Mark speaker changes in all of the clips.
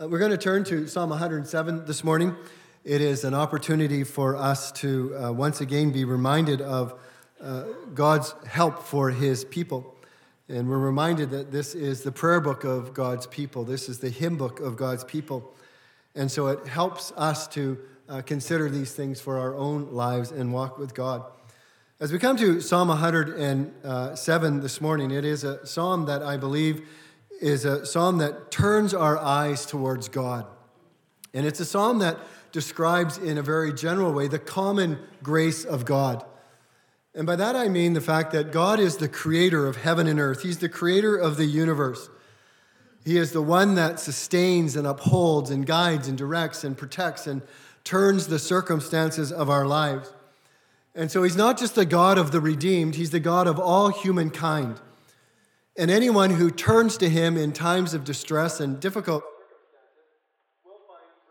Speaker 1: Uh, we're going to turn to Psalm 107 this morning. It is an opportunity for us to uh, once again be reminded of uh, God's help for his people. And we're reminded that this is the prayer book of God's people, this is the hymn book of God's people. And so it helps us to uh, consider these things for our own lives and walk with God. As we come to Psalm 107 this morning, it is a psalm that I believe is a psalm that turns our eyes towards God. And it's a psalm that describes, in a very general way, the common grace of God. And by that I mean the fact that God is the creator of heaven and earth, He's the creator of the universe. He is the one that sustains and upholds and guides and directs and protects and turns the circumstances of our lives. And so He's not just the God of the redeemed, He's the God of all humankind. And anyone who turns to him in times of distress and difficult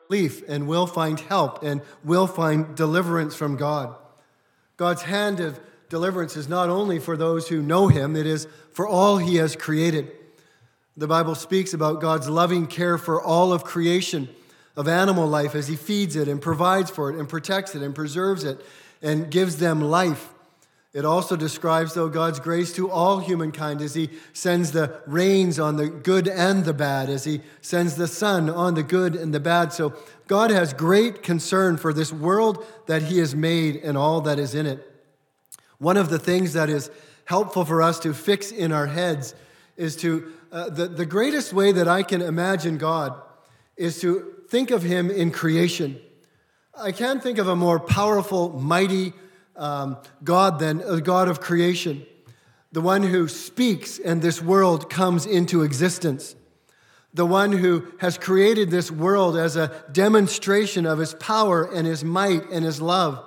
Speaker 1: relief and will find help and will find deliverance from God. God's hand of deliverance is not only for those who know him, it is for all he has created. The Bible speaks about God's loving care for all of creation, of animal life, as he feeds it and provides for it and protects it and preserves it and gives them life. It also describes, though, God's grace to all humankind as He sends the rains on the good and the bad, as He sends the sun on the good and the bad. So God has great concern for this world that He has made and all that is in it. One of the things that is helpful for us to fix in our heads is to, uh, the, the greatest way that I can imagine God is to think of Him in creation. I can't think of a more powerful, mighty, um, God, then, a God of creation, the one who speaks and this world comes into existence, the one who has created this world as a demonstration of his power and his might and his love.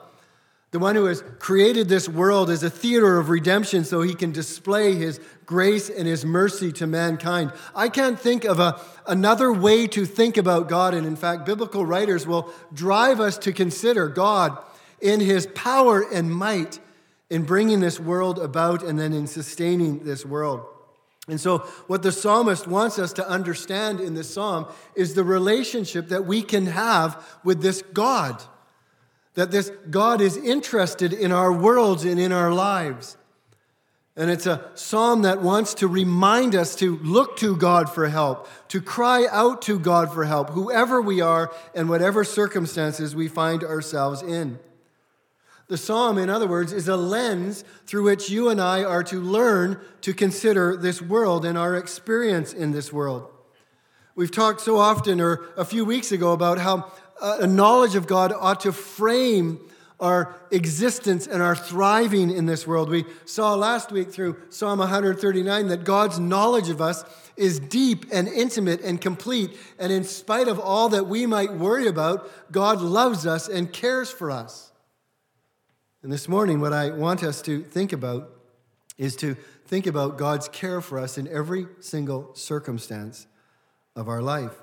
Speaker 1: The one who has created this world as a theater of redemption so he can display his grace and his mercy to mankind. I can't think of a, another way to think about God. And in fact, biblical writers will drive us to consider God in his power and might in bringing this world about and then in sustaining this world. And so, what the psalmist wants us to understand in this psalm is the relationship that we can have with this God. That this God is interested in our worlds and in our lives. And it's a psalm that wants to remind us to look to God for help, to cry out to God for help, whoever we are and whatever circumstances we find ourselves in. The psalm, in other words, is a lens through which you and I are to learn to consider this world and our experience in this world. We've talked so often, or a few weeks ago, about how uh, a knowledge of God ought to frame our existence and our thriving in this world. We saw last week through Psalm 139 that God's knowledge of us is deep and intimate and complete. And in spite of all that we might worry about, God loves us and cares for us. And this morning, what I want us to think about is to think about God's care for us in every single circumstance of our life.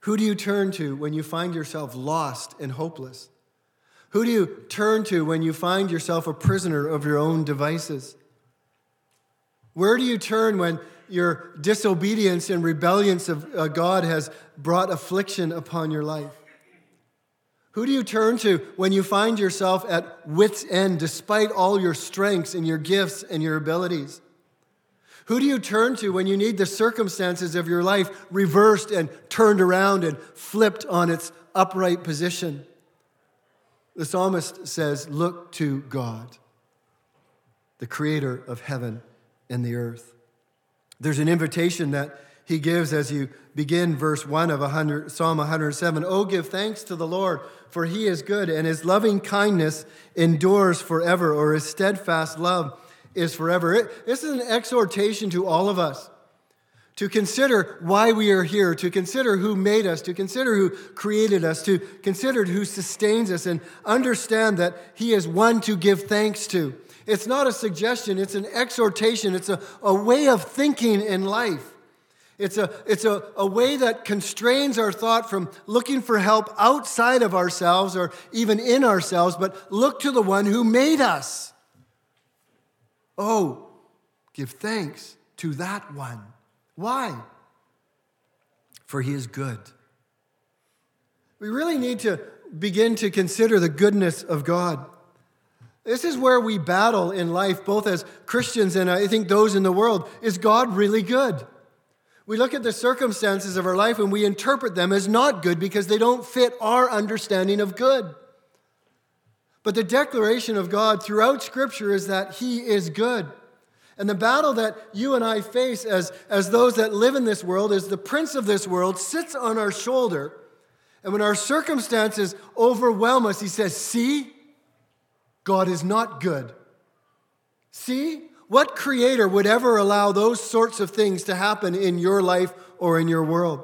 Speaker 1: Who do you turn to when you find yourself lost and hopeless? Who do you turn to when you find yourself a prisoner of your own devices? Where do you turn when your disobedience and rebellion of uh, God has brought affliction upon your life? Who do you turn to when you find yourself at wits' end despite all your strengths and your gifts and your abilities? Who do you turn to when you need the circumstances of your life reversed and turned around and flipped on its upright position? The psalmist says, Look to God, the creator of heaven and the earth. There's an invitation that he gives as you begin verse 1 of 100, Psalm 107. Oh, give thanks to the Lord, for he is good, and his loving kindness endures forever, or his steadfast love is forever. It, this is an exhortation to all of us to consider why we are here, to consider who made us, to consider who created us, to consider who sustains us, and understand that he is one to give thanks to. It's not a suggestion, it's an exhortation, it's a, a way of thinking in life. It's, a, it's a, a way that constrains our thought from looking for help outside of ourselves or even in ourselves, but look to the one who made us. Oh, give thanks to that one. Why? for he is good. We really need to begin to consider the goodness of God. This is where we battle in life, both as Christians and I think those in the world. Is God really good? We look at the circumstances of our life and we interpret them as not good because they don't fit our understanding of good. But the declaration of God throughout Scripture is that He is good. And the battle that you and I face as, as those that live in this world is the prince of this world sits on our shoulder. And when our circumstances overwhelm us, He says, See, God is not good. See, what creator would ever allow those sorts of things to happen in your life or in your world?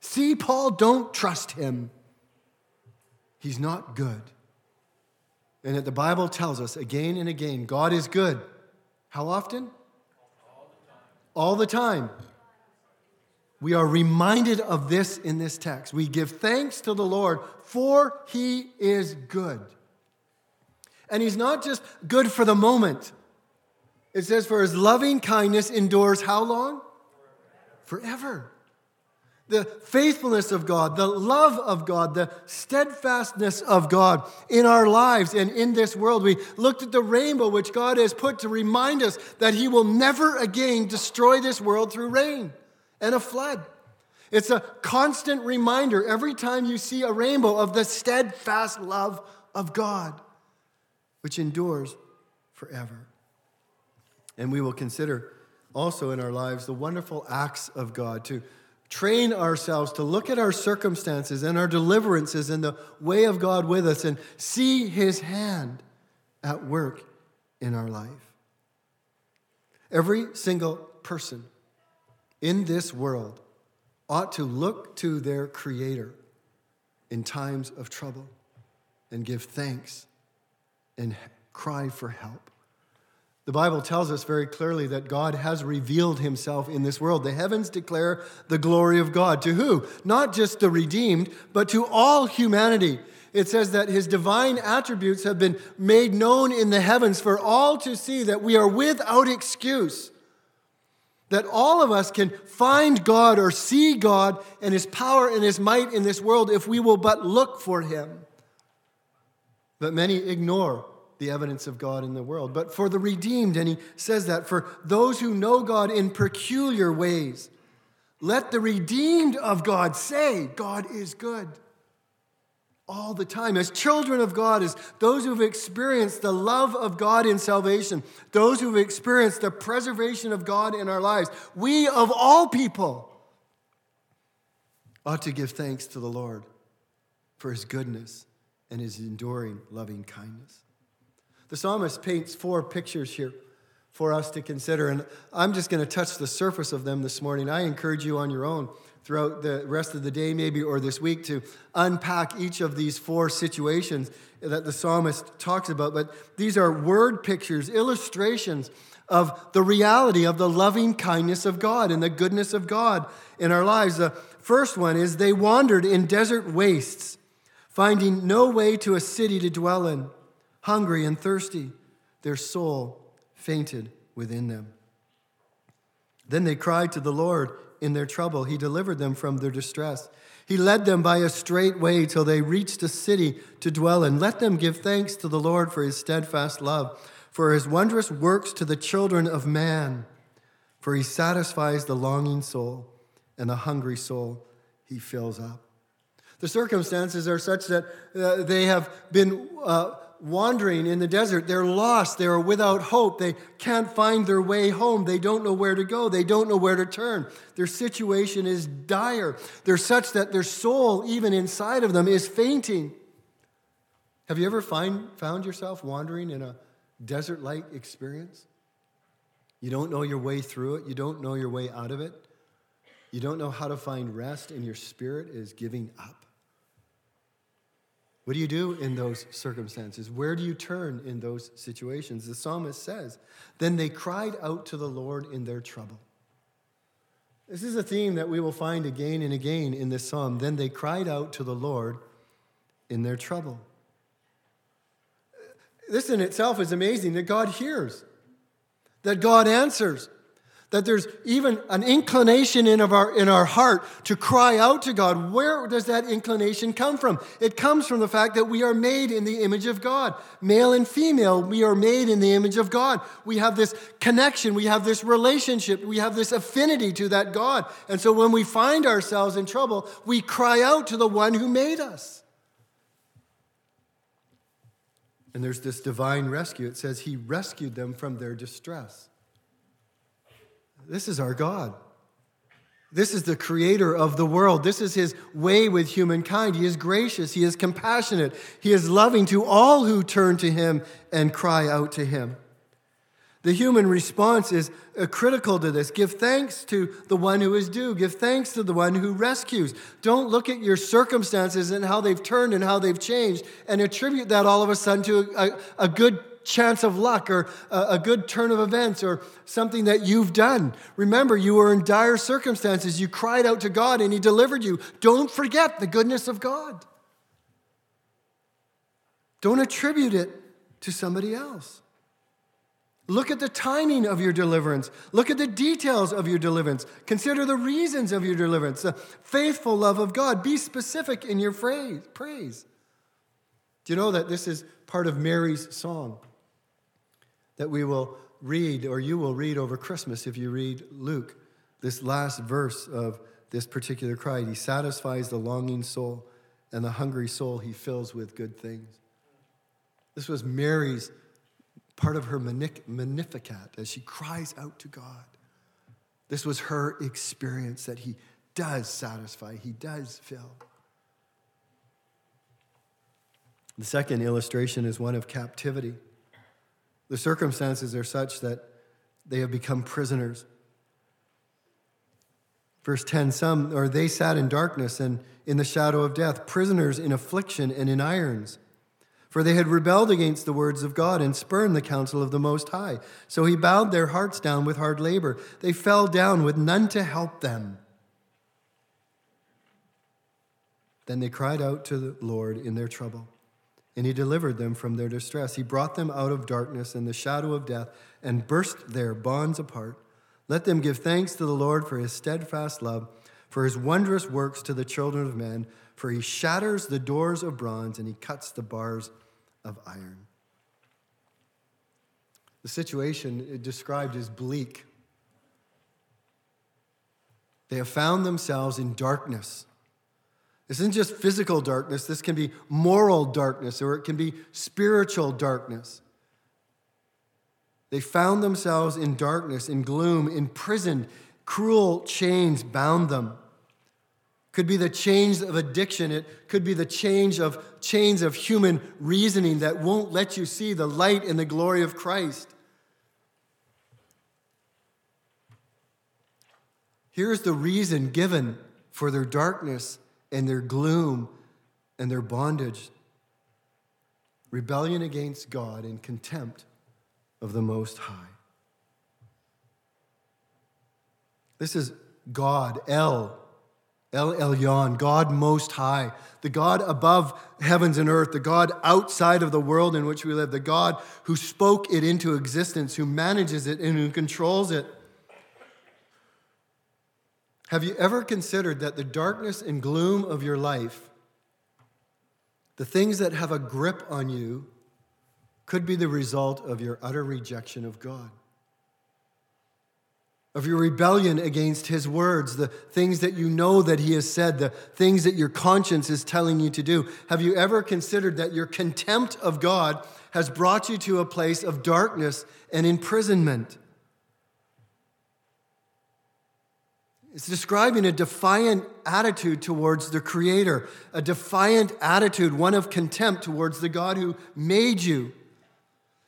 Speaker 1: See, Paul, don't trust him. He's not good. And that the Bible tells us again and again God is good. How often? All the time. We are reminded of this in this text. We give thanks to the Lord, for he is good. And he's not just good for the moment. It says, For his loving kindness endures how long? Forever the faithfulness of God, the love of God, the steadfastness of God in our lives and in this world. We looked at the rainbow which God has put to remind us that He will never again destroy this world through rain and a flood. It's a constant reminder every time you see a rainbow of the steadfast love of God, which endures forever. And we will consider also in our lives the wonderful acts of God to train ourselves to look at our circumstances and our deliverances and the way of God with us and see His hand at work in our life. Every single person in this world ought to look to their Creator in times of trouble and give thanks and cry for help. The Bible tells us very clearly that God has revealed himself in this world. The heavens declare the glory of God. To who? Not just the redeemed, but to all humanity. It says that his divine attributes have been made known in the heavens for all to see that we are without excuse. That all of us can find God or see God and his power and his might in this world if we will but look for him. But many ignore the evidence of God in the world, but for the redeemed, and he says that for those who know God in peculiar ways. Let the redeemed of God say, God is good. All the time. As children of God, as those who've experienced the love of God in salvation, those who've experienced the preservation of God in our lives, we of all people ought to give thanks to the Lord for his goodness and his enduring loving kindness. The psalmist paints four pictures here for us to consider, and I'm just going to touch the surface of them this morning. I encourage you on your own throughout the rest of the day, maybe, or this week, to unpack each of these four situations that the psalmist talks about. But these are word pictures, illustrations of the reality of the loving kindness of God and the goodness of God in our lives. The first one is they wandered in desert wastes, finding no way to a city to dwell in hungry and thirsty. Their soul fainted within them. Then they cried to the Lord in their trouble. He delivered them from their distress. He led them by a straight way till they reached a city to dwell in. Let them give thanks to the Lord for his steadfast love, for his wondrous works to the children of man. For he satisfies the longing soul, and the hungry soul he fills up. The circumstances are such that uh, they have been uh, wandering in the desert. They're lost. They're without hope. They can't find their way home. They don't know where to go. They don't know where to turn. Their situation is dire. They're such that their soul, even inside of them, is fainting. Have you ever find, found yourself wandering in a desert like experience? You don't know your way through it, you don't know your way out of it, you don't know how to find rest, and your spirit is giving up. What do you do in those circumstances? Where do you turn in those situations? The psalmist says, Then they cried out to the Lord in their trouble. This is a theme that we will find again and again in this psalm. Then they cried out to the Lord in their trouble. This in itself is amazing that God hears, that God answers, that there's even an inclination in, of our, in our heart to cry out to God. Where does that inclination come from? It comes from the fact that we are made in the image of God. Male and female, we are made in the image of God. We have this connection, we have this relationship, we have this affinity to that God. And so when we find ourselves in trouble, we cry out to the one who made us. And there's this divine rescue. It says he rescued them from their distress. This is our God. This is the creator of the world. This is his way with humankind. He is gracious. He is compassionate. He is loving to all who turn to him and cry out to him. The human response is uh, critical to this. Give thanks to the one who is due. Give thanks to the one who rescues. Don't look at your circumstances and how they've turned and how they've changed and attribute that all of a sudden to a, a good chance of luck or a, good turn of events or something that you've done. Remember, you were in dire circumstances. You cried out to God and He delivered you. Don't forget the goodness of God. Don't attribute it to somebody else. Look at the timing of your deliverance. Look at the details of your deliverance. Consider the reasons of your deliverance, the faithful love of God. Be specific in your phrase, praise. Do you know that this is part of Mary's song? That we will read, or you will read over Christmas if you read Luke, this last verse of this particular cry. He satisfies the longing soul, and the hungry soul he fills with good things. This was Mary's part of her magnificat as she cries out to God. This was her experience that he does satisfy, he does fill. The second illustration is one of captivity. The circumstances are such that they have become prisoners. Verse 10 Some, or they sat in darkness and in the shadow of death, prisoners in affliction and in irons. For they had rebelled against the words of God and spurned the counsel of the Most High. So he bowed their hearts down with hard labor. They fell down with none to help them. Then they cried out to the Lord in their trouble and he delivered them from their distress. He brought them out of darkness and the shadow of death and burst their bonds apart. Let them give thanks to the Lord for his steadfast love, for his wondrous works to the children of men, for he shatters the doors of bronze and he cuts the bars of iron. The situation described is bleak. They have found themselves in darkness this isn't just physical darkness, this can be moral darkness or it can be spiritual darkness. They found themselves in darkness, in gloom, imprisoned. Cruel chains bound them. Could be the chains of addiction. It could be the change of chains of human reasoning that won't let you see the light and the glory of Christ. Here's the reason given for their darkness and their gloom and their bondage rebellion against God and contempt of the Most High. This is God, El, El Elyon, God Most High, the God above heavens and earth, the God outside of the world in which we live, the God who spoke it into existence, who manages it, and who controls it. Have you ever considered that the darkness and gloom of your life, the things that have a grip on you, could be the result of your utter rejection of God? Of your rebellion against His words, the things that you know that He has said, the things that your conscience is telling you to do. Have you ever considered that your contempt of God has brought you to a place of darkness and imprisonment? It's describing a defiant attitude towards the Creator, a defiant attitude, one of contempt towards the God who made you.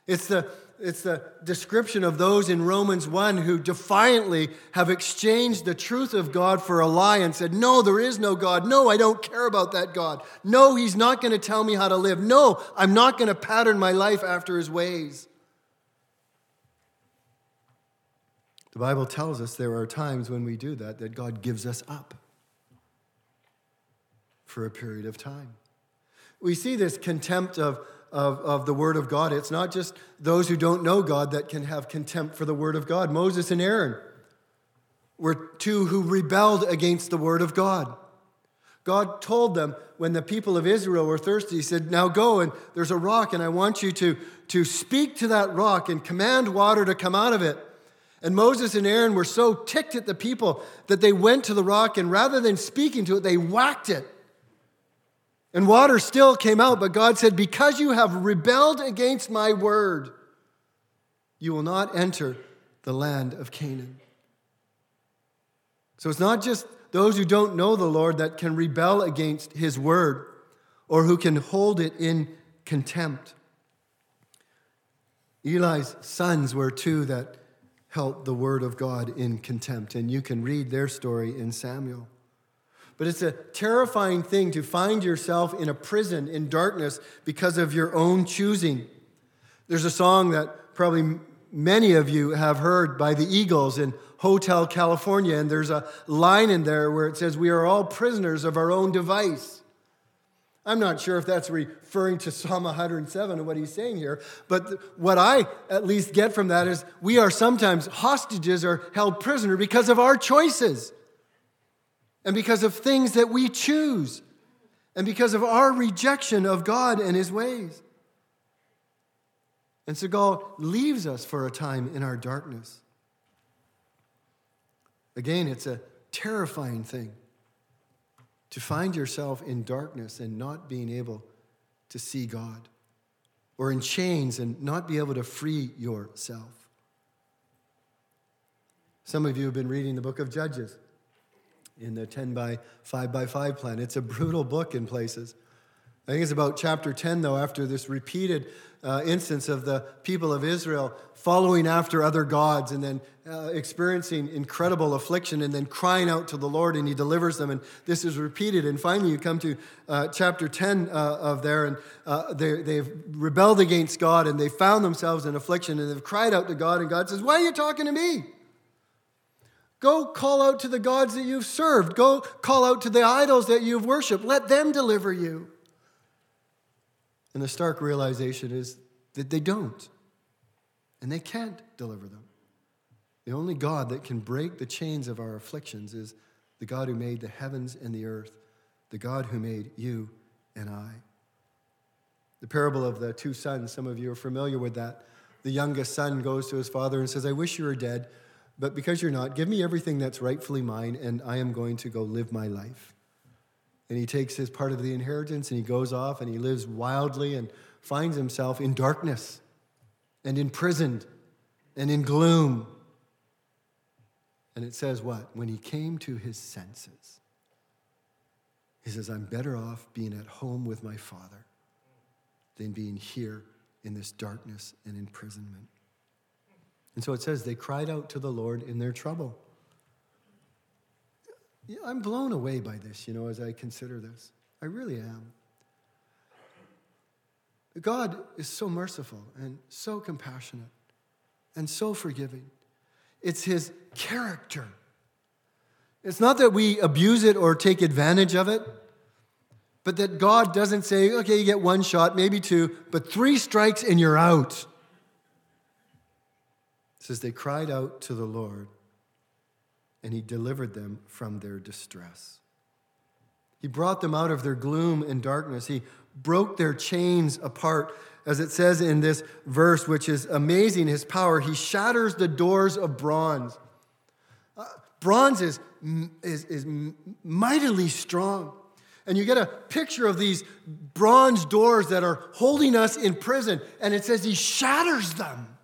Speaker 1: It's the, it's the description of those in Romans 1 who defiantly have exchanged the truth of God for a lie and said, No, there is no God. No, I don't care about that God. No, He's not going to tell me how to live. No, I'm not going to pattern my life after His ways. The Bible tells us there are times when we do that, that God gives us up for a period of time. We see this contempt of, of, of the Word of God. It's not just those who don't know God that can have contempt for the Word of God. Moses and Aaron were two who rebelled against the word of God. God told them when the people of Israel were thirsty, He said, Now go and there's a rock, and I want you to, to speak to that rock and command water to come out of it. And Moses and Aaron were so ticked at the people that they went to the rock, and rather than speaking to it, they whacked it. And water still came out, but God said, Because you have rebelled against my word, you will not enter the land of Canaan. So it's not just those who don't know the Lord that can rebel against his word or who can hold it in contempt. Eli's sons were two that held the word of God in contempt, and you can read their story in Samuel. But it's a terrifying thing to find yourself in a prison in darkness because of your own choosing. There's a song that probably many of you have heard by the Eagles in Hotel California, and there's a line in there where it says, We are all prisoners of our own device. I'm not sure if that's referring to Psalm 107 and what he's saying here, but what I at least get from that is we are sometimes hostages or held prisoner because of our choices and because of things that we choose and because of our rejection of God and his ways. And so God leaves us for a time in our darkness. Again, it's a terrifying thing to find yourself in darkness and not being able to see God, or in chains and not be able to free yourself. Some of you have been reading the book of Judges in the 10 by 5 by 5 plan. It's a brutal book in places. I think it's about chapter 10, though, after this repeated uh, instance of the people of Israel following after other gods and then uh, experiencing incredible affliction and then crying out to the Lord and He delivers them. And this is repeated. And finally, you come to uh, chapter 10 uh, of there, and uh, they, they've rebelled against God and they found themselves in affliction and they've cried out to God. And God says, Why are you talking to me? Go call out to the gods that you've served. Go call out to the idols that you've worshiped. Let them deliver you. And the stark realization is that they don't. And they can't deliver them. The only God that can break the chains of our afflictions is the God who made the heavens and the earth, the God who made you and I. The parable of the two sons, some of you are familiar with that. The youngest son goes to his father and says, I wish you were dead, but because you're not, give me everything that's rightfully mine, and I am going to go live my life. And he takes his part of the inheritance and he goes off and he lives wildly and finds himself in darkness and imprisoned and in gloom. And it says what? When he came to his senses, he says, I'm better off being at home with my father than being here in this darkness and imprisonment. And so it says they cried out to the Lord in their trouble. I'm blown away by this, you know, as I consider this. I really am. God is so merciful and so compassionate and so forgiving. It's his character. It's not that we abuse it or take advantage of it, but that God doesn't say, okay, you get one shot, maybe two, but three strikes and you're out. It says they cried out to the Lord and he delivered them from their distress. He brought them out of their gloom and darkness. He broke their chains apart. As it says in this verse, which is amazing, his power, he shatters the doors of bronze. Uh, bronze is, is, is mightily strong. And you get a picture of these bronze doors that are holding us in prison, and it says he shatters them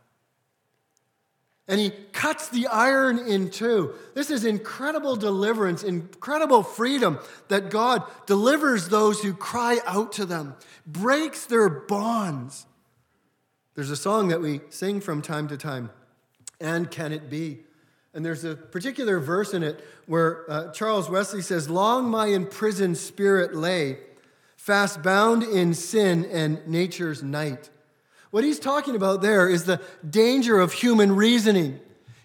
Speaker 1: and he cuts the iron in two. This is incredible deliverance, incredible freedom that God delivers those who cry out to them, breaks their bonds. There's a song that we sing from time to time, and can it be? And there's a particular verse in it where uh, Charles Wesley says, Long my imprisoned spirit lay, fast bound in sin and nature's night. What he's talking about there is the danger of human reasoning.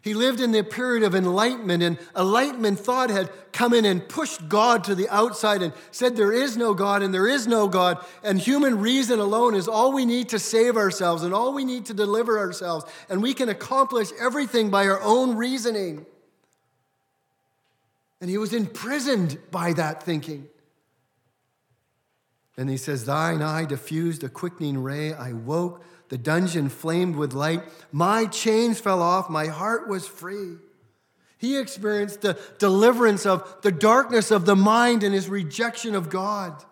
Speaker 1: He lived in the period of enlightenment, and enlightenment thought had come in and pushed God to the outside and said, There is no God and there is no God, and human reason alone is all we need to save ourselves and all we need to deliver ourselves, and we can accomplish everything by our own reasoning. And he was imprisoned by that thinking. And he says, Thine eye diffused a quickening ray. I woke, the dungeon flamed with light. My chains fell off, my heart was free. He experienced the deliverance of the darkness of the mind and his rejection of God.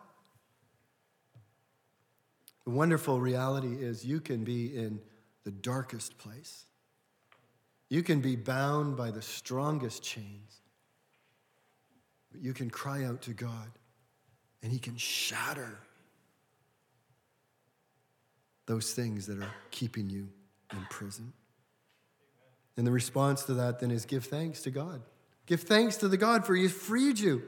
Speaker 1: The wonderful reality is you can be in the darkest place. You can be bound by the strongest chains. But you can cry out to God and He can shatter those things that are keeping you in prison. And the response to that then is give thanks to God. Give thanks to the God for He freed you.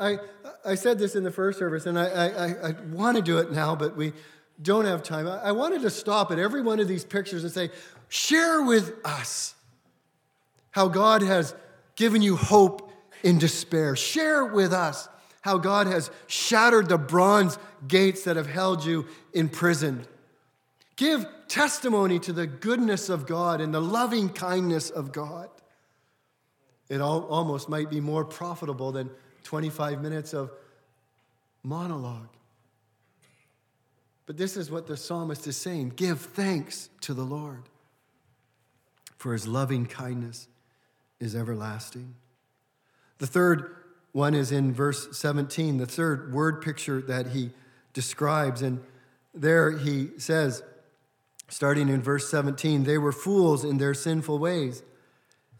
Speaker 1: I, I said this in the first service, and I, I, I want to do it now, but we don't have time. I wanted to stop at every one of these pictures and say, share with us how God has given you hope in despair. Share with us how God has shattered the bronze gates that have held you imprisoned. Give testimony to the goodness of God and the loving kindness of God. It almost might be more profitable than 25 minutes of monologue. But this is what the psalmist is saying give thanks to the Lord, for his loving kindness is everlasting. The third one is in verse 17, the third word picture that he describes. And there he says, starting in verse 17, they were fools in their sinful ways,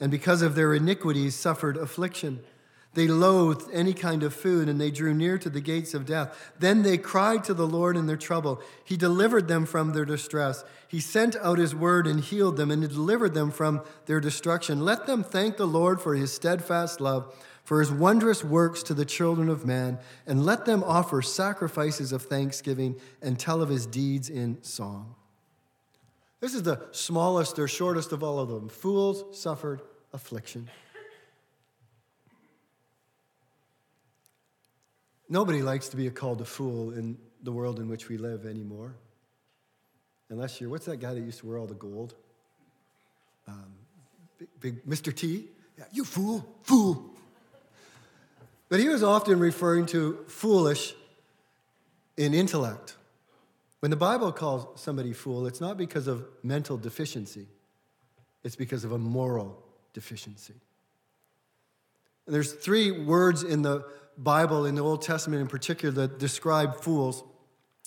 Speaker 1: and because of their iniquities suffered affliction. They loathed any kind of food, and they drew near to the gates of death. Then they cried to the Lord in their trouble. He delivered them from their distress. He sent out his word and healed them, and he delivered them from their destruction. Let them thank the Lord for his steadfast love, for his wondrous works to the children of man, and let them offer sacrifices of thanksgiving and tell of his deeds in song. This is the smallest or shortest of all of them. Fools suffered affliction. Nobody likes to be called a fool in the world in which we live anymore. Unless you're, what's that guy that used to wear all the gold? Um, big, big Mr. T? Yeah, you fool, fool. But he was often referring to foolish in intellect. When the Bible calls somebody fool, it's not because of mental deficiency, it's because of a moral deficiency. And there's three words in the Bible, in the Old Testament in particular, that describe fools.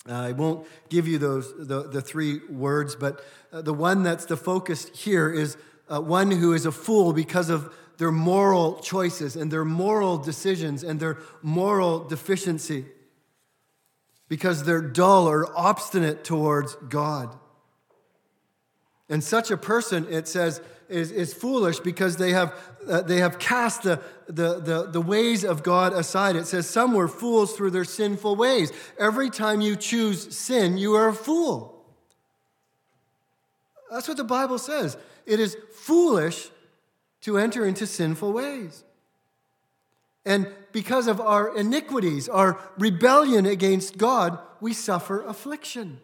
Speaker 1: Uh, I won't give you those the, the three words, but uh, the one that's the focus here is uh, one who is a fool because of their moral choices and their moral decisions and their moral deficiency, because they're dull or obstinate towards God. And such a person, it says, is, is foolish because they have, uh, they have cast the, the, the, the ways of God aside. It says, Some were fools through their sinful ways. Every time you choose sin, you are a fool. That's what the Bible says. It is foolish to enter into sinful ways. And because of our iniquities, our rebellion against God, we suffer affliction.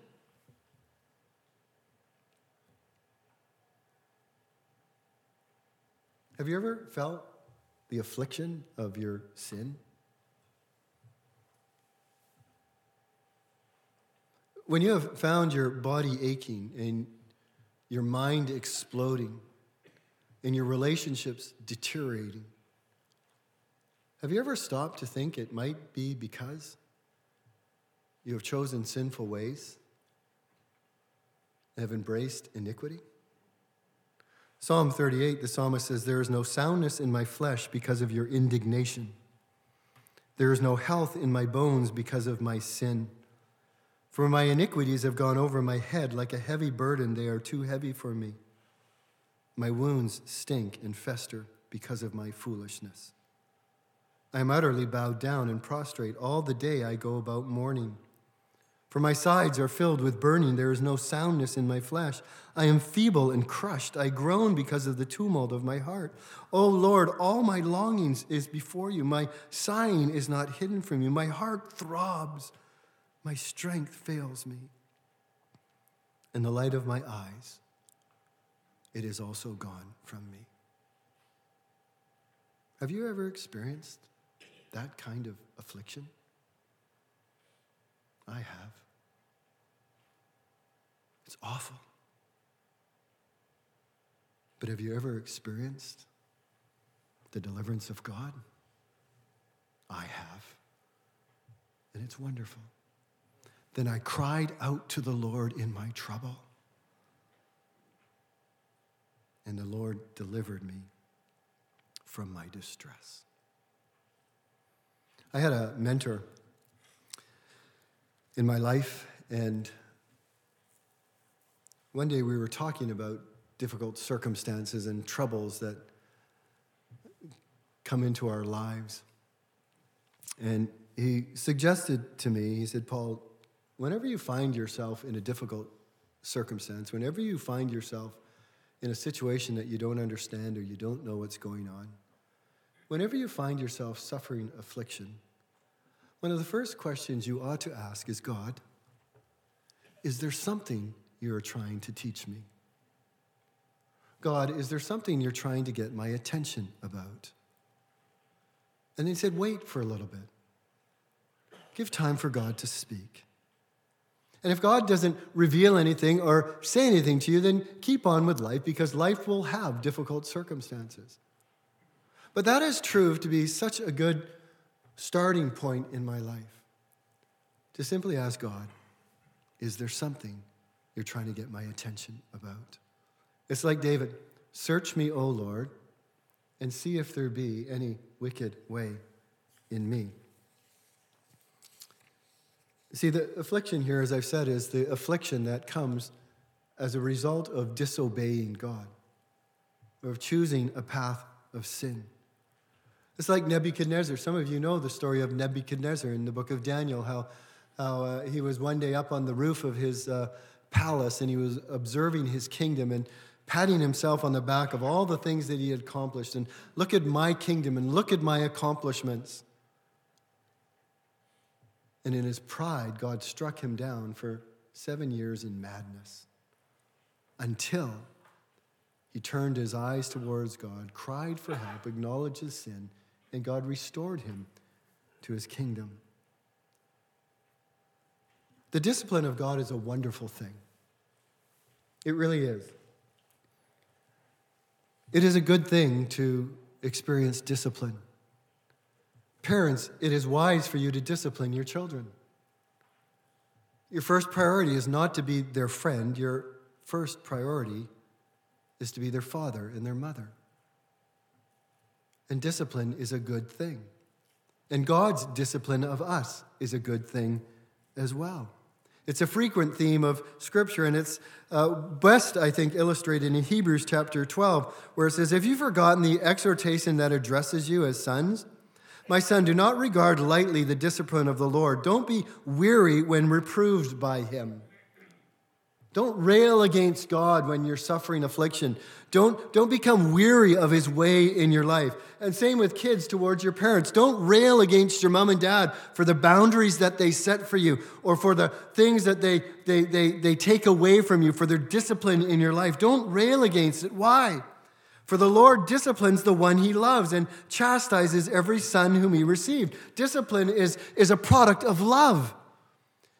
Speaker 1: Have you ever felt the affliction of your sin? When you have found your body aching and your mind exploding and your relationships deteriorating, have you ever stopped to think it might be because you have chosen sinful ways and have embraced iniquity? Psalm 38, the psalmist says, There is no soundness in my flesh because of your indignation. There is no health in my bones because of my sin. For my iniquities have gone over my head like a heavy burden, they are too heavy for me. My wounds stink and fester because of my foolishness. I am utterly bowed down and prostrate. All the day I go about mourning. For my sides are filled with burning, there is no soundness in my flesh. I am feeble and crushed. I groan because of the tumult of my heart. O oh Lord, all my longings is before you. My sighing is not hidden from you. My heart throbs. My strength fails me. And the light of my eyes, it is also gone from me. Have you ever experienced that kind of affliction? I have. It's awful. But have you ever experienced the deliverance of God? I have. And it's wonderful. Then I cried out to the Lord in my trouble. And the Lord delivered me from my distress. I had a mentor in my life, and one day we were talking about difficult circumstances and troubles that come into our lives. And he suggested to me, he said, Paul, whenever you find yourself in a difficult circumstance, whenever you find yourself in a situation that you don't understand or you don't know what's going on, whenever you find yourself suffering affliction, one of the first questions you ought to ask is God, is there something you are trying to teach me? God, is there something you're trying to get my attention about? And he said, Wait for a little bit. Give time for God to speak. And if God doesn't reveal anything or say anything to you, then keep on with life because life will have difficult circumstances. But that has proved to be such a good starting point in my life to simply ask God, is there something you're trying to get my attention about? It's like David Search me, O Lord, and see if there be any wicked way in me. See, the affliction here, as I've said, is the affliction that comes as a result of disobeying God, of choosing a path of sin. It's like Nebuchadnezzar. Some of you know the story of Nebuchadnezzar in the book of Daniel, how, how uh, he was one day up on the roof of his uh, palace and he was observing his kingdom. And patting himself on the back of all the things that he had accomplished and look at my kingdom and look at my accomplishments. And in his pride, God struck him down for seven years in madness until he turned his eyes towards God, cried for help, acknowledged his sin, and God restored him to his kingdom. The discipline of God is a wonderful thing. It really is. It is a good thing to experience discipline. Parents, it is wise for you to discipline your children. Your first priority is not to be their friend, your first priority is to be their father and their mother. And discipline is a good thing. And God's discipline of us is a good thing as well. It's a frequent theme of Scripture, and it's uh, best, I think, illustrated in Hebrews chapter 12, where it says, Have you forgotten the exhortation that addresses you as sons? My son, do not regard lightly the discipline of the Lord. Don't be weary when reproved by him. Don't rail against God when you're suffering affliction. Don't, don't become weary of his way in your life. And same with kids towards your parents. Don't rail against your mom and dad for the boundaries that they set for you or for the things that they, they, they, they take away from you, for their discipline in your life. Don't rail against it. Why? For the Lord disciplines the one he loves and chastises every son whom he received. Discipline is, is a product of love.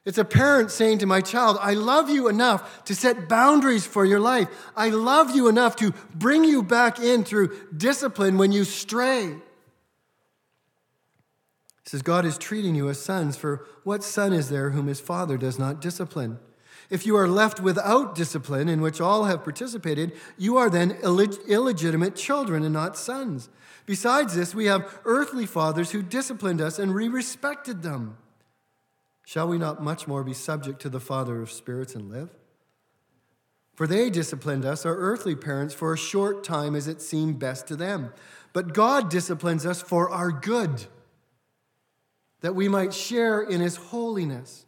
Speaker 1: It's a parent saying to my child, I love you enough to set boundaries for your life. I love you enough to bring you back in through discipline when you stray. He says, God is treating you as sons, for what son is there whom his father does not discipline? If you are left without discipline, in which all have participated, you are then illeg- illegitimate children and not sons. Besides this, we have earthly fathers who disciplined us, and we respected them. Shall we not much more be subject to the Father of spirits and live? For they disciplined us, our earthly parents, for a short time as it seemed best to them. But God disciplines us for our good, that we might share in his holiness.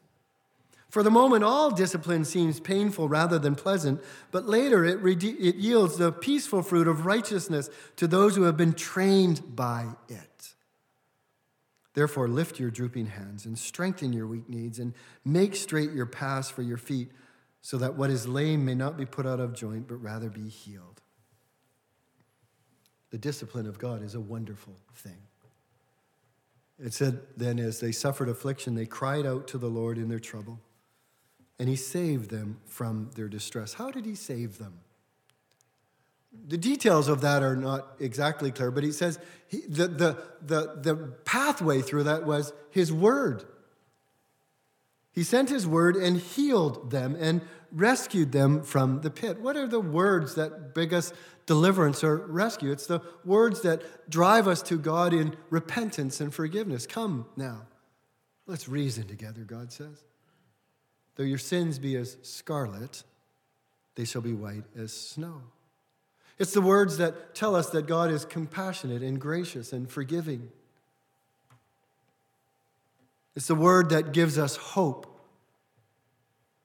Speaker 1: For the moment, all discipline seems painful rather than pleasant, but later it, it yields the peaceful fruit of righteousness to those who have been trained by it. Therefore, lift your drooping hands and strengthen your weak knees and make straight your paths for your feet, so that what is lame may not be put out of joint, but rather be healed. the discipline of God is a wonderful thing. It said, then, as they suffered affliction, they cried out to the Lord in their trouble, and He saved them from their distress. How did He save them? The details of that are not exactly clear, but He says he, the, the, the, the pathway through that was His Word. He sent His Word and healed them and rescued them from the pit. What are the words that bring us deliverance or rescue? It's the words that drive us to God in repentance and forgiveness. Come now, let's reason together, God says. Though your sins be as scarlet, they shall be white as snow. It's the words that tell us that God is compassionate and gracious and forgiving. It's the word that gives us hope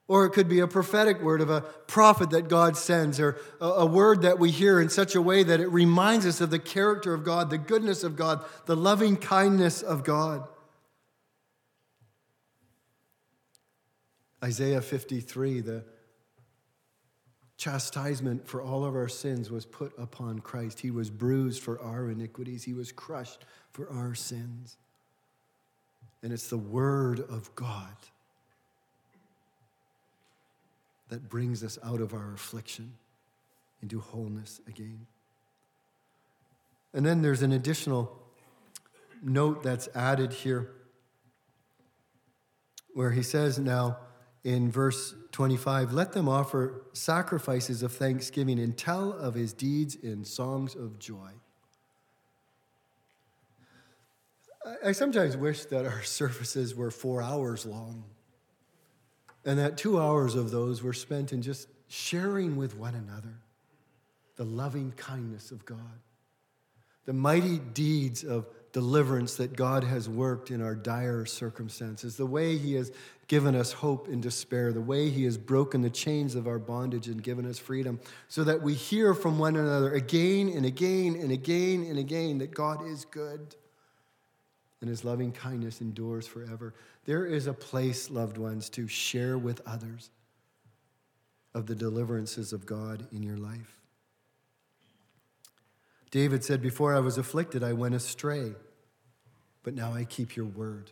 Speaker 1: or it could be a prophetic word of a prophet that God sends, or a, word that we hear in such a way that it reminds us of the character of God, the goodness of God, the loving kindness of God. Isaiah 53, the chastisement for all of our sins was put upon Christ. He was bruised for our iniquities, He was crushed for our sins. And it's the Word of God that brings us out of our affliction into wholeness again. And then there's an additional note that's added here where he says now in verse 25, let them offer sacrifices of thanksgiving and tell of his deeds in songs of joy. I sometimes wish that our services were four hours long. And that two hours of those were spent in just sharing with one another the loving kindness of God, the mighty deeds of deliverance that God has worked in our dire circumstances, the way He has given us hope in despair, the way He has broken the chains of our bondage and given us freedom, so that we hear from one another again and again and again and again that God is good and his loving kindness endures forever. There is a place, loved ones, to share with others of the deliverances of God in your life. David said, Before I was afflicted, I went astray, but now I keep your word.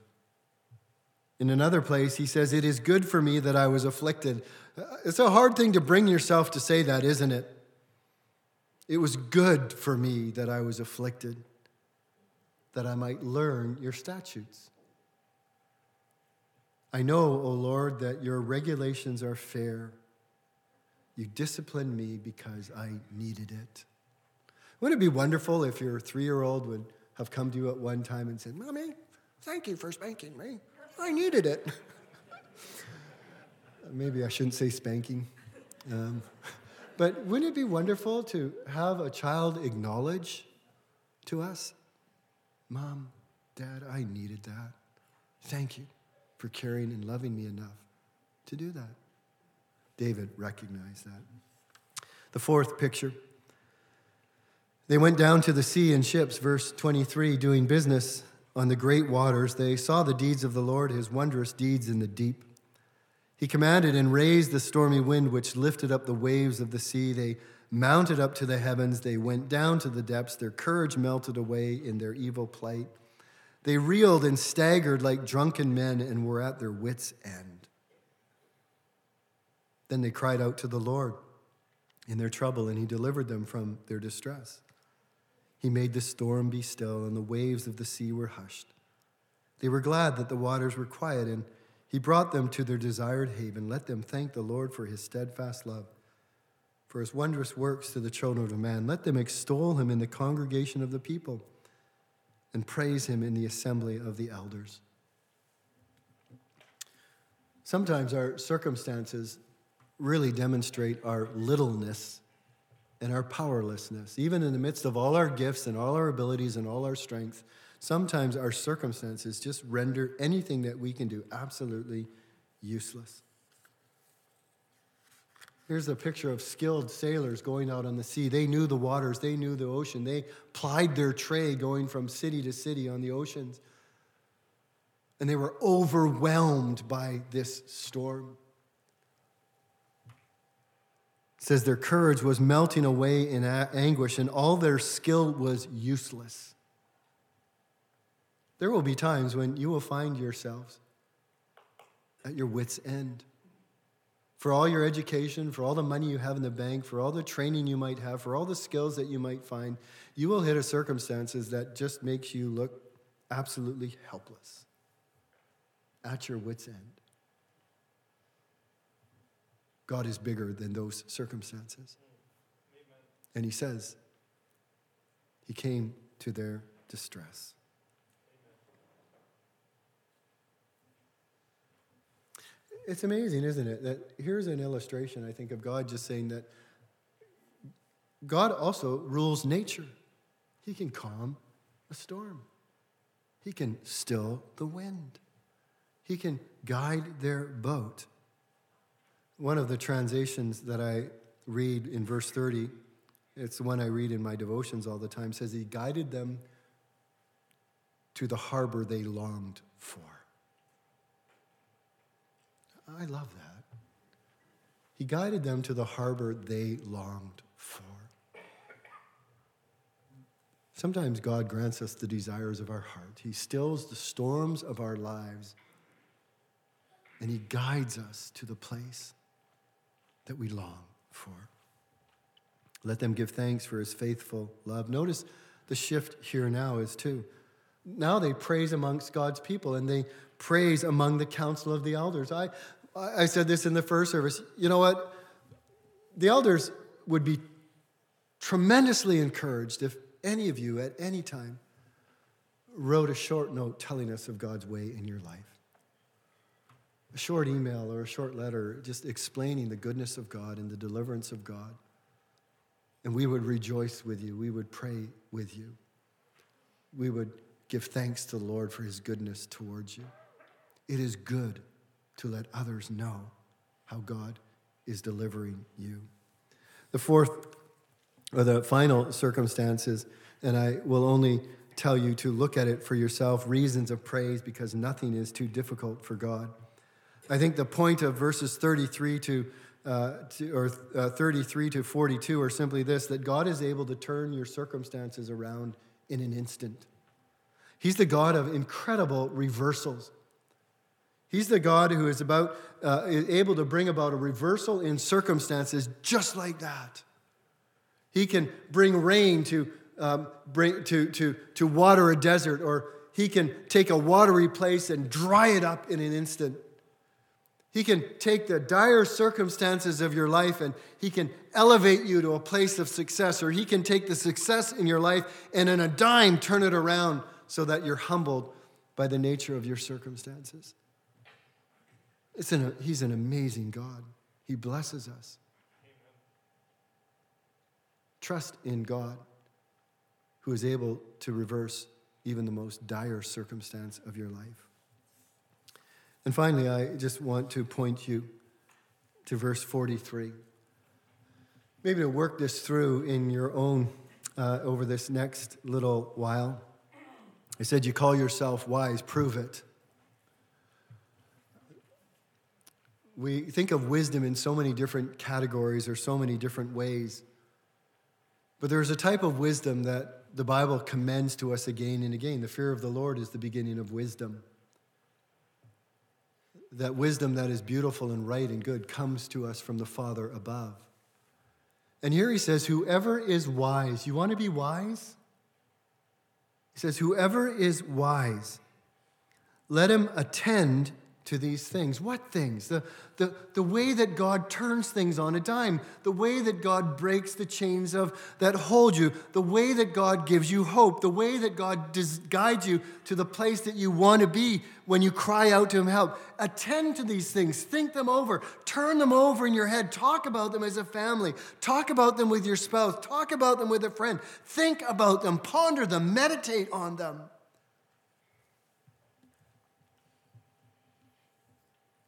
Speaker 1: In another place, he says, It is good for me that I was afflicted. Uh, it's a hard thing to bring yourself to say that, isn't it? It was good for me that I was afflicted that I might learn your statutes. I know, O Lord, that your regulations are fair. You disciplined me because I needed it. Wouldn't it be wonderful if your three year old would have come to you at one time and said, Mommy, thank you for spanking me. I needed it. Maybe I shouldn't say spanking. Um, but wouldn't it be wonderful to have a child acknowledge to us Mom, Dad, I needed that. Thank you for caring and loving me enough to do that. David recognized that. The fourth picture they went down to the sea in ships, verse 23, doing business on the great waters. They saw the deeds of the Lord, his wondrous deeds in the deep. He commanded and raised the stormy wind, which lifted up the waves of the sea. They mounted up to the heavens. They went down to the depths. Their courage melted away in their evil plight. They reeled and staggered like drunken men and were at their wits' end. Then they cried out to the Lord in their trouble, and He delivered them from their distress. He made the storm be still, and the waves of the sea were hushed. They were glad that the waters were quiet, and He brought them to their desired haven. Let them thank the Lord for His steadfast love for his wondrous works to the children of man. Let them extol him in the congregation of the people and praise him in the assembly of the elders. Sometimes our circumstances really demonstrate our littleness and our powerlessness. Even in the midst of all our gifts and all our abilities and all our strength, sometimes our circumstances just render anything that we can do absolutely useless. Here's a picture of skilled sailors going out on the sea. They knew the waters, they knew the ocean. They plied their trade going from city to city on the oceans. And they were overwhelmed by this storm. Says their courage was melting away in anguish and all their skill was useless. There will be times when you will find yourselves at your wits' end. For all your education, for all the money you have in the bank, for all the training you might have, for all the skills that you might find, you will hit a circumstances that just makes you look absolutely helpless at your wits' end. God is bigger than those circumstances. And he says, He came to their distress. It's amazing, isn't it? That here's an illustration, I think, of God just saying that God also rules nature. He can calm a storm, He can still the wind, He can guide their boat. One of the translations that I read in verse 30, it's the one I read in my devotions all the time, says, He guided them to the harbor they longed for. I love that. He guided them to the harbor they longed for. Sometimes God grants us the desires of our heart. He stills the storms of our lives, and He guides us to the place that we long for. Let them give thanks for His faithful love. Notice the shift here now is too. Now they praise amongst God's people and they praise among the council of the elders. I, I said this in the first service. You know what? The elders would be tremendously encouraged if any of you at any time wrote a short note telling us of God's way in your life. A short email or a short letter just explaining the goodness of God and the deliverance of God. And we would rejoice with you. We would pray with you. We would give thanks to the Lord for his goodness towards you. It is good to let others know how God is delivering you. The fourth or the final circumstances, and I will only tell you to look at it for yourself reasons of praise because nothing is too difficult for God. I think the point of verses 33 to, uh, to or uh, 33 to 42 are simply this that God is able to turn your circumstances around in an instant. He's the God of incredible reversals. He's the God who is about uh, able to bring about a reversal in circumstances just like that. He can bring rain to um, bring to, to, to water a desert, or he can take a watery place and dry it up in an instant. He can take the dire circumstances of your life and he can elevate you to a place of success, or he can take the success in your life and in a dime turn it around so that you're humbled by the nature of your circumstances. An, he's an amazing God. He blesses us. Trust in God, who is able to reverse even the most dire circumstance of your life. And finally, I just want to point you to verse 43. Maybe to work this through in your own uh, over this next little while. I said, You call yourself wise, prove it. We think of wisdom in so many different categories or so many different ways. But there's a type of wisdom that the Bible commends to us again and again. The fear of the Lord is the beginning of wisdom. That wisdom that is beautiful and right and good comes to us from the Father above. And here he says, Whoever is wise, you want to be wise? He says, Whoever is wise, let him attend to these things. What things? The, the, the way that God turns things on a dime, the way that God breaks the chains of that hold you, the way that God gives you hope, the way that God does, guides you to the place that you want to be when you cry out to Him help. Attend to these things, think them over, turn them over in your head, talk about them as a family, talk about them with your spouse, talk about them with a friend, think about them, ponder them, meditate on them.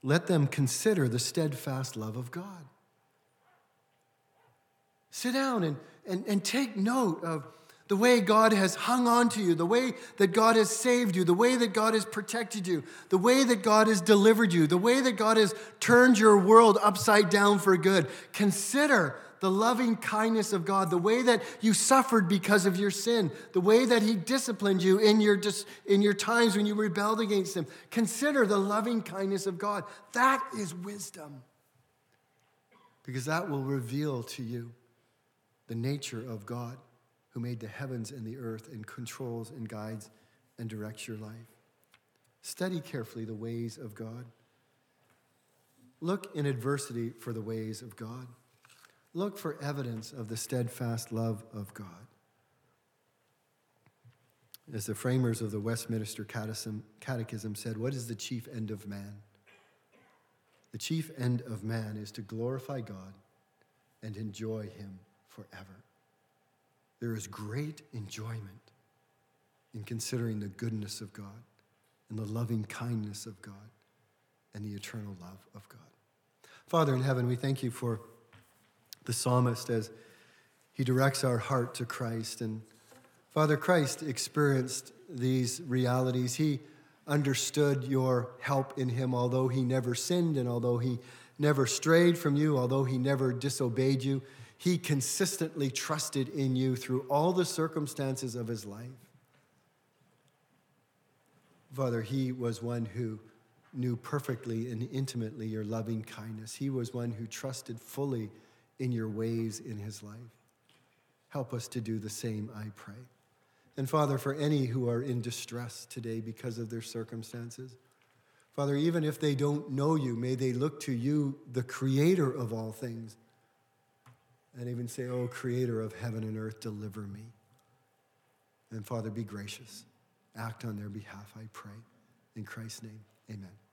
Speaker 1: Let them consider the steadfast love of God. Sit down and, and, and take note of the way God has hung on to you, the way that God has saved you, the way that God has protected you, the way that God has delivered you, the way that God has turned your world upside down for good. Consider the loving kindness of God, the way that you suffered because of your sin, the way that He disciplined you in your, in your times when you rebelled against Him. Consider the loving kindness of God. That is wisdom, because that will reveal to you the nature of God who made the heavens and the earth and controls and guides and directs your life. Study carefully the ways of God. Look in adversity for the ways of God. Look for evidence of the steadfast love of God. As the framers of the Westminster Catechism, said, What is the chief end of man? The chief end of man is to glorify God and enjoy Him forever. There is great enjoyment in considering the goodness of God and the loving kindness of God and the eternal love of God. Father in heaven, we thank you for the psalmist as he directs our heart to Christ. And Father, Christ experienced these realities. He understood your help in him, although he never sinned and although he never strayed from you, although he never disobeyed you he consistently trusted in you through all the circumstances of his life. Father, he was one who knew perfectly and intimately your loving kindness. He was one who trusted fully in your ways in his life. Help us to do the same, I pray. And Father, for any who are in distress today because of their circumstances, Father, even if they don't know you, may they look to you, the creator of all things and even say, Oh, creator of heaven and earth, deliver me. And Father, be gracious. Act on their behalf, I pray. In Christ's name, amen.